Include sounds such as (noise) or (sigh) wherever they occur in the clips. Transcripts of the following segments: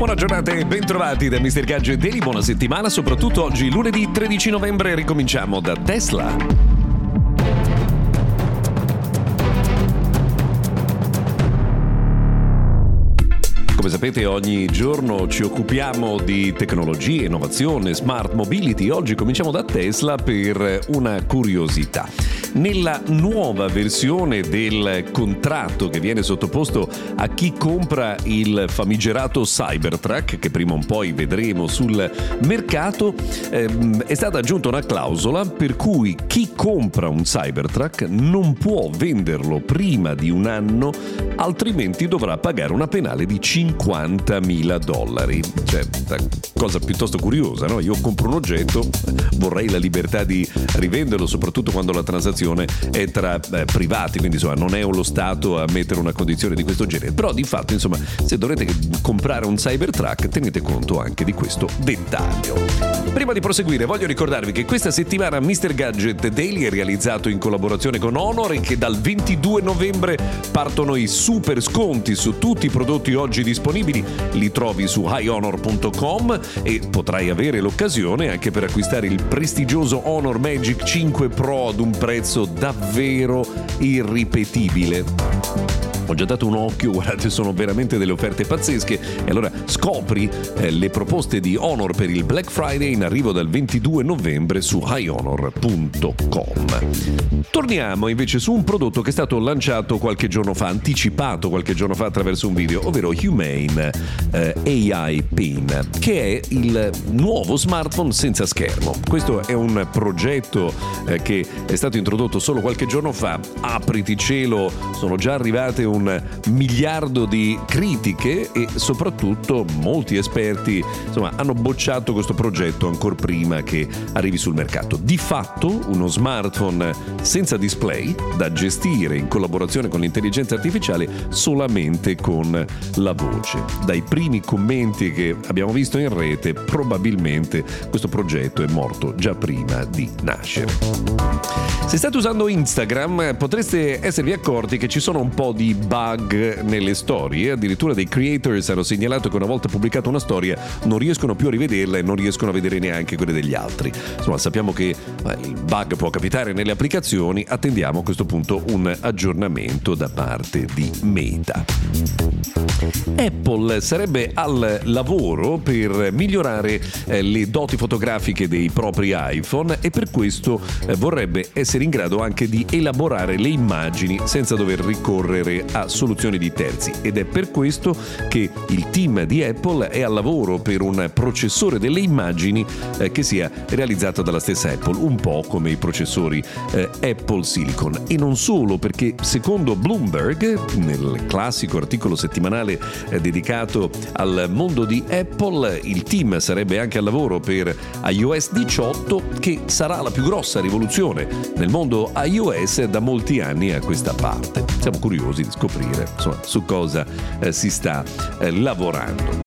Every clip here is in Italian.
Buona giornata e bentrovati da Mr. Gadget Daily, buona settimana, soprattutto oggi lunedì 13 novembre ricominciamo da Tesla. Sapete ogni giorno ci occupiamo di tecnologia, innovazione, smart mobility. Oggi cominciamo da Tesla per una curiosità. Nella nuova versione del contratto che viene sottoposto a chi compra il famigerato Cybertruck, che prima o poi vedremo sul mercato, ehm, è stata aggiunta una clausola per cui chi compra un Cybertruck non può venderlo prima di un anno, altrimenti dovrà pagare una penale di 50.000 dollari. Cioè, cosa piuttosto curiosa, no? Io compro un oggetto, vorrei la libertà di rivenderlo, soprattutto quando la transazione è tra eh, privati, quindi insomma non è lo Stato a mettere una condizione di questo genere. Però di fatto insomma se dovrete comprare un Cybertruck tenete conto anche di questo dettaglio. Prima di proseguire voglio ricordarvi che questa settimana Mr. Gadget Daily è realizzato in collaborazione con Honor e che dal 22 novembre partono i super sconti su tutti i prodotti oggi disponibili. Li trovi su highhonor.com e potrai avere l'occasione anche per acquistare il prestigioso Honor Magic 5 Pro ad un prezzo prezzo davvero irripetibile ho già dato un occhio, (laughs) guardate, sono veramente delle offerte pazzesche. E allora scopri eh, le proposte di Honor per il Black Friday in arrivo dal 22 novembre su highhonor.com. Torniamo invece su un prodotto che è stato lanciato qualche giorno fa, anticipato qualche giorno fa attraverso un video, ovvero Humane eh, AI Pin, che è il nuovo smartphone senza schermo. Questo è un progetto eh, che è stato introdotto solo qualche giorno fa. Apriti cielo, sono già arrivate un un miliardo di critiche e soprattutto molti esperti insomma, hanno bocciato questo progetto ancora prima che arrivi sul mercato. Di fatto uno smartphone senza display da gestire in collaborazione con l'intelligenza artificiale solamente con la voce. Dai primi commenti che abbiamo visto in rete probabilmente questo progetto è morto già prima di nascere. Se state usando Instagram potreste esservi accorti che ci sono un po' di bug nelle storie. Addirittura dei creators hanno segnalato che una volta pubblicata una storia non riescono più a rivederla e non riescono a vedere neanche quelle degli altri. Insomma, sappiamo che eh, il bug può capitare nelle applicazioni. Attendiamo a questo punto un aggiornamento da parte di Meta. Apple sarebbe al lavoro per migliorare eh, le doti fotografiche dei propri iPhone e per questo eh, vorrebbe essere in grado anche di elaborare le immagini senza dover ricorrere a soluzioni di terzi ed è per questo che il team di Apple è al lavoro per un processore delle immagini eh, che sia realizzato dalla stessa Apple, un po' come i processori eh, Apple Silicon. E non solo, perché secondo Bloomberg, nel classico articolo settimanale eh, dedicato al mondo di Apple, il team sarebbe anche al lavoro per iOS 18 che sarà la più grossa rivoluzione nel mondo iOS da molti anni a questa parte. Siamo curiosi di scoprire insomma, su cosa eh, si sta eh, lavorando.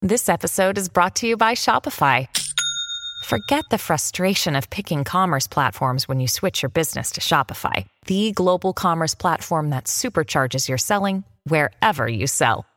This episode is brought to you by Shopify. Forget the frustration of picking commerce platforms when you switch your business to Shopify, the global commerce platform that supercharges your selling wherever you sell.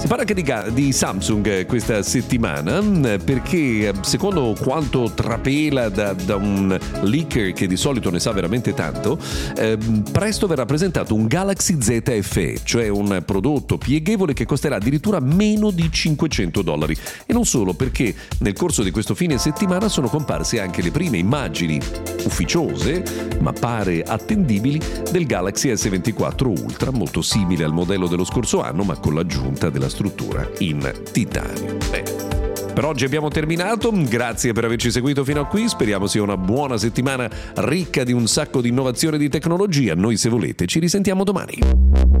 Si parla anche di, di, Samsung questa settimana perché secondo quanto trapela da, da, un leaker che di solito ne sa veramente tanto, eh, presto verrà presentato un Galaxy Z FE, cioè un prodotto pieghevole che costerà addirittura meno di 500 dollari. E non solo perché nel corso di questo fine settimana sono comparse anche le prime immagini ufficiose, ma pare attendibili, del Galaxy S24 Ultra, molto simile al modello dello scorso anno ma con l'aggiunta della struttura in titanio. Beh. Per oggi abbiamo terminato, grazie per averci seguito fino a qui, speriamo sia una buona settimana ricca di un sacco di innovazione e di tecnologia. Noi se volete ci risentiamo domani.